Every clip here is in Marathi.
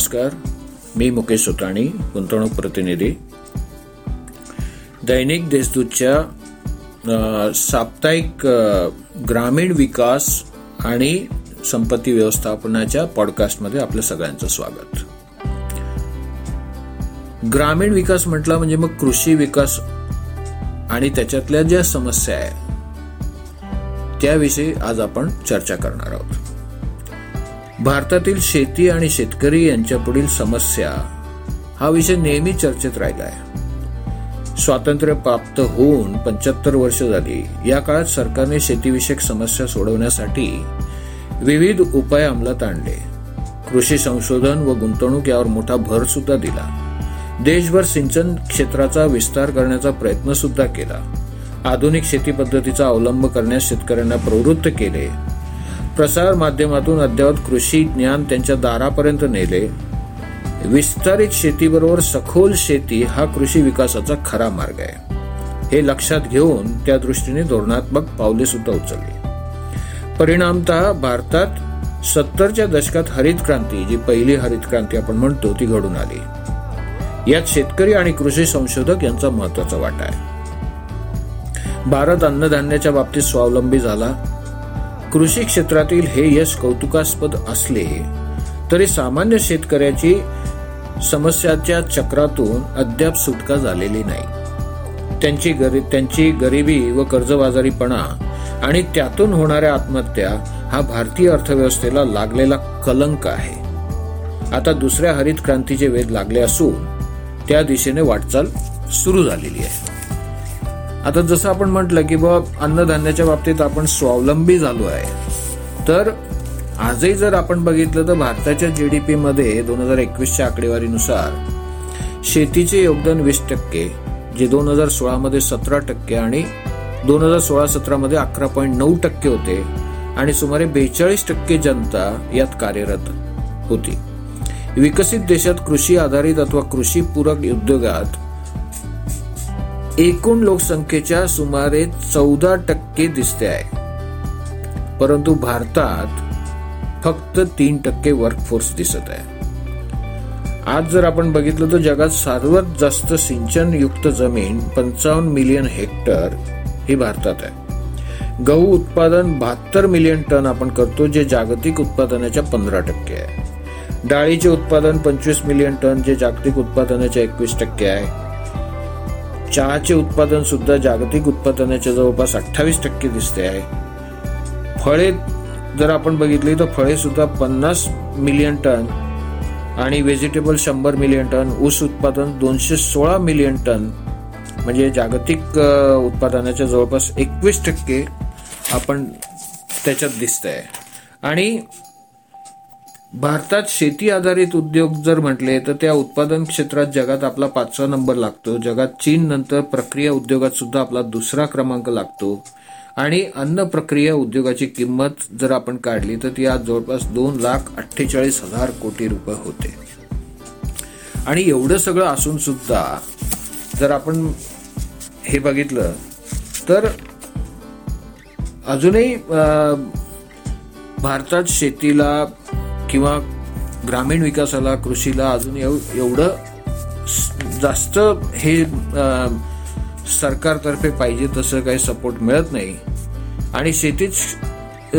नमस्कार मी मुकेश सुताणी गुंतवणूक प्रतिनिधी. दैनिक देशदूतच्या साप्ताहिक ग्रामीण विकास आणि संपत्ती व्यवस्थापनाच्या पॉडकास्टमध्ये आपलं सगळ्यांचं स्वागत. ग्रामीण विकास म्हटला म्हणजे मग कृषी विकास आणि त्याच्यातल्या ज्या समस्या आहे त्याविषयी आज आपण चर्चा करणार आहोत. भारतातील शेती आणि शेतकरी यांच्या पुढील समस्या हा विषय नेहमी चर्चेत राहिला आहे स्वातंत्र्य प्राप्त होऊन पंच्याहत्तर वर्ष झाली. या काळात सरकारने शेतीविषयक समस्या सोडवण्यासाठी विविध उपाय अंमलात आणले. कृषी संशोधन व गुंतवणूक यावर मोठा भर सुद्धा दिला. देशभर सिंचन क्षेत्राचा विस्तार करण्याचा प्रयत्न सुद्धा केला. आधुनिक शेती पद्धतीचा अवलंब करण्यास शेतकऱ्यांना प्रवृत्त केले. प्रसार माध्यमातून अद्ययावत कृषी ज्ञान त्यांच्या दारापर्यंत नेले. विस्तारित शेतीबरोबर सखोल शेती हा कृषी विकासाचा खरा मार्ग आहे. हे लक्षात घेऊन त्या दृष्टीने धोरणात्मक पावले सुद्धा उचलली. परिणामतः भारतात सत्तरच्या दशकात हरित क्रांती जी पहिली हरित क्रांती आपण म्हणतो ती घडून आली. यात शेतकरी आणि कृषी संशोधक यांचा महत्त्वाचा वाटा आहे. भारत अन्नधान्याच्या बाबतीत स्वावलंबी झाला. कृषी क्षेत्रातील हे यश कौतुकास्पद असले तरी सामान्य शेतकऱ्याची समस्याच्या चक्रातून अद्याप सुटका झालेली नाही. त्यांची गरी त्यांची गरिबी व कर्जबाजारीपणा आणि त्यातून होणाऱ्या आत्महत्या हा भारतीय अर्थव्यवस्थेला लागलेला कलंक आहे. आता दुसऱ्या हरित क्रांतीचे वेध लागले असून त्या दिशेने वाटचाल सुरू झालेली आहे. आता जसं आपण म्हटलं की बाबा अन्नधान्याच्या बाबतीत आपण स्वावलंबी झालो आहे. तर आजही जर आपण बघितलं तर भारताच्या जी डी पीमध्ये दोन हजार एकवीसच्या आकडेवारीनुसार शेतीचे योगदान वीस टक्के जे दोन हजार सोळामध्ये सतरा टक्के आणि दोन हजार सोळा सतरामध्ये अकरा पॉईंट नऊ टक्के होते आणि सुमारे बेचाळीस टक्के जनता यात कार्यरत होती. विकसित देशात कृषी आधारित अथवा कृषी पूरक उद्योगात एकूण लोकसंख्येच्या सुमारे चौदा टक्के दिसते आहे. परंतु भारतात फक्त तीन टक्के वर्कफोर्स दिसत आहे. आज जर आपण बघितलं तर जगात सर्वात जास्त सिंचन युक्त जमीन पंचावन्न मिलियन हेक्टर ही भारतात आहे. गहू उत्पादन बहात्तर मिलियन टन आपण करतो जे जागतिक उत्पादनाच्या पंधरा टक्के आहे. डाळीचे उत्पादन पंचवीस मिलियन टन जे जागतिक उत्पादनाच्या एकवीस टक्के आहे. चहाचे उत्पादन सुद्धा जागतिक उत्पादनाच्या जवळपास अठ्ठावीस टक्के दिसते आहे. फळे जर आपण बघितली तर फळे सुद्धा पन्नास मिलियन टन आणि व्हेजिटेबल शंभर मिलियन टन ऊस उत्पादन दोनशे सोळा मिलियन टन म्हणजे जागतिक उत्पादनाच्या जवळपास एकवीस टक्के आपण त्याच्यात दिसतंय. आणि भारतात शेती आधारित उद्योग जर म्हटले तर त्या उत्पादन क्षेत्रात जगात आपला पाचवा नंबर लागतो. जगात चीन नंतर प्रक्रिया उद्योगात सुद्धा आपला दुसरा क्रमांक लागतो. आणि अन्न प्रक्रिया उद्योगाची किंमत जर आपण काढली तर ती आज जवळपास दोन लाख अठ्ठेचाळीस हजार कोटी रुपये होते. आणि एवढं सगळं असून सुद्धा जर आपण हे बघितलं तर अजूनही भारतात शेतीला किंवा ग्रामीण विकासाला कृषीला अजून एव- एवढं जास्त हे सरकारतर्फे पाहिजे तसं काही सपोर्ट मिळत नाही. आणि शेतीत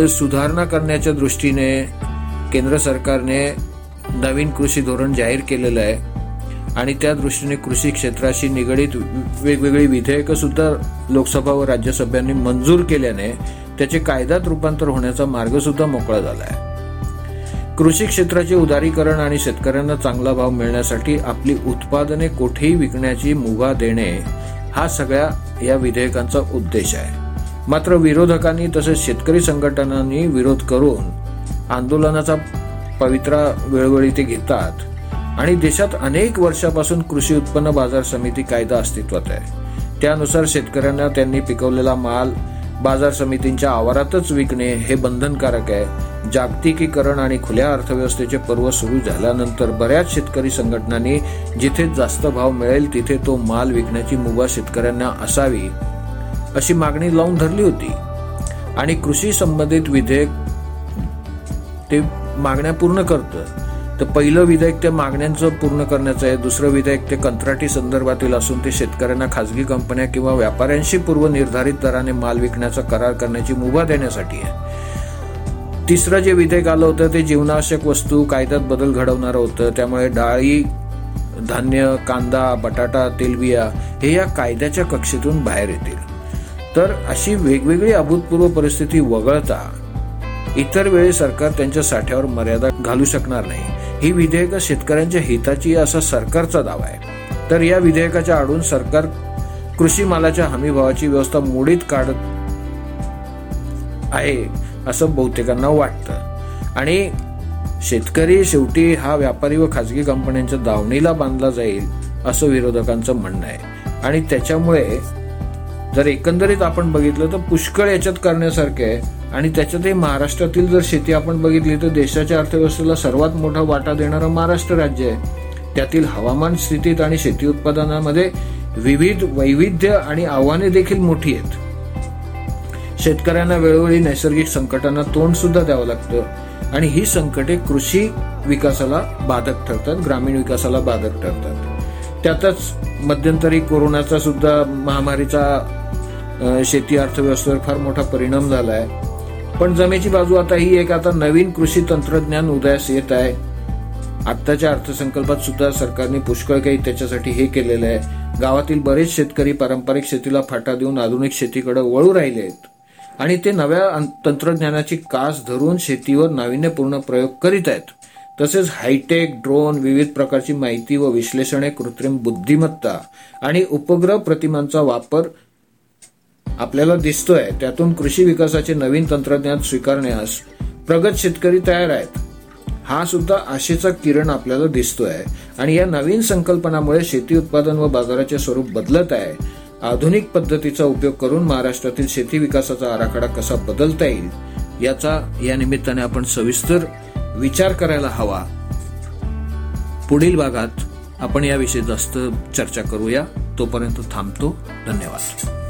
सुधारणा करण्याच्या दृष्टीने केंद्र सरकारने नवीन कृषी धोरण जाहीर केलेलं आहे. आणि त्या दृष्टीने कृषी क्षेत्राशी निगडीत वेगवेगळी विधेयकं सुद्धा लोकसभा व राज्यसभांनी मंजूर केल्याने त्याचे कायद्यात रूपांतर होण्याचा मार्ग सुद्धा मोकळा झाला आहे. कृषी क्षेत्राचे उदारीकरण आणि शेतकऱ्यांना चांगला भाव मिळण्यासाठी आपली उत्पादने कोठेही विकण्याची मुभा देणे हा सगळ्या या विधेयकांचा उद्देश आहे. मात्र विरोधकांनी तसेच शेतकरी संघटनांनी विरोध करून आंदोलनाचा पवित्रा वेळोवेळी ते घेतात आणि देशात अनेक वर्षापासून कृषी उत्पन्न बाजार समिती कायदा अस्तित्वात आहे. त्यानुसार शेतकऱ्यांना त्यांनी पिकवलेला माल बाजार समितींच्या आवारातच विकणे हे बंधनकारक आहे. जागतिकीकरण आणि खुल्या अर्थव्यवस्थेचे पर्व सुरू झाल्यानंतर बऱ्याच शेतकरी संघटनांनी जिथे जास्त भाव मिळेल तिथे तो माल विकण्याची मुभा शेतकऱ्यांना असावी अशी मागणी लावून धरली होती. आणि कृषी संबंधित विधेयक ते मागण्या पूर्ण करतं. तर पहिलं विधेयक ते मागण्यांचं पूर्ण करण्याचं आहे. दुसरं विधेयक ते कंत्राटी संदर्भातील असून ते शेतकऱ्यांना खासगी कंपन्या किंवा व्यापाऱ्यांशी पूर्व निर्धारित दराने माल विकण्याचा करार करण्याची मुभा देण्यासाठी आहे. तिसरं जे विधेयक आलं होतं ते जीवनावश्यक वस्तू कायद्यात बदल घडवणारं होतं. त्यामुळे डाळी धान्य कांदा बटाटा तेलबिया हे या कायद्याच्या कक्षेतून बाहेर येतील. तर अशी वेगवेगळी अभूतपूर्व परिस्थिती वगळता इतर वेळी सरकार त्यांच्या साठ्यावर मर्यादा घालू शकणार नाही. ही विधेयकं शेतकऱ्यांच्या हिताची असा सरकारचा दावा आहे. तर या विधेयकाच्या आडून सरकार कृषी मालाच्या हमीभावाची व्यवस्था मोडीत काढत आहे. असं बहुतेकांना वाटतं. आणि शेतकरी शेवटी हा व्यापारी व खाजगी कंपन्यांच्या दावणीला बांधला जाईल असं विरोधकांचं म्हणणं आहे. आणि त्याच्यामुळे जर एकंदरीत आपण बघितलं तर पुष्कळ याच्यात करण्यासारखे आहे. आणि त्याच्यातही महाराष्ट्रातील जर शेती आपण बघितली तर देशाच्या अर्थव्यवस्थेला सर्वात मोठा वाटा देणारं महाराष्ट्र राज्य आहे. त्यातील हवामान स्थितीत आणि शेती उत्पादनामध्ये विविध वैविध्य आणि आव्हाने देखील मोठी आहेत. शेतकऱ्यांना वेळोवेळी नैसर्गिक संकटांना तोंड सुद्धा द्यावं लागतं. आणि ही संकटे कृषी विकासाला बाधक ठरतात ग्रामीण विकासाला बाधक ठरतात. त्यातच मध्यंतरी कोरोनाचा सुद्धा महामारीचा शेती अर्थव्यवस्थेवर फार मोठा परिणाम झाला आहे पण जमेची बाजू आता ही एक आता नवीन कृषी तंत्रज्ञान उदयास येत आहे. आत्ताच्या अर्थसंकल्पात सुद्धा सरकारने पुष्कळ काही त्याच्यासाठी हे केलेलं आहे. गावातील बरेच शेतकरी पारंपरिक शेतीला फाटा देऊन आधुनिक शेतीकडे वळू राहिले आहेत. आणि ते नव्या तंत्रज्ञानाची कास धरून शेतीवर नाविन्यपूर्ण प्रयोग करीत आहेत. तसेच हायटेक ड्रोन विविध प्रकारची माहिती व विश्लेषणे कृत्रिम बुद्धिमत्ता आणि उपग्रह प्रतिमांचा वापर आपल्याला दिसतोय. त्यातून कृषी विकासाचे नवीन तंत्रज्ञान स्वीकारण्यास प्रगत शेतकरी तयार आहेत. हा सुद्धा आशेचा किरण आपल्याला दिसतोय. आणि या नवीन संकल्पनामुळे शेती उत्पादन व बाजाराचे स्वरूप बदलत आहे. आधुनिक पद्धतीचा उपयोग करून महाराष्ट्रातील शेती विकासाचा आराखडा कसा बदलता येईल याचा या निमित्ताने आपण सविस्तर विचार करायला हवा. पुढील भागात आपण याविषयी जास्त चर्चा करूया. तोपर्यंत थांबतो. धन्यवाद.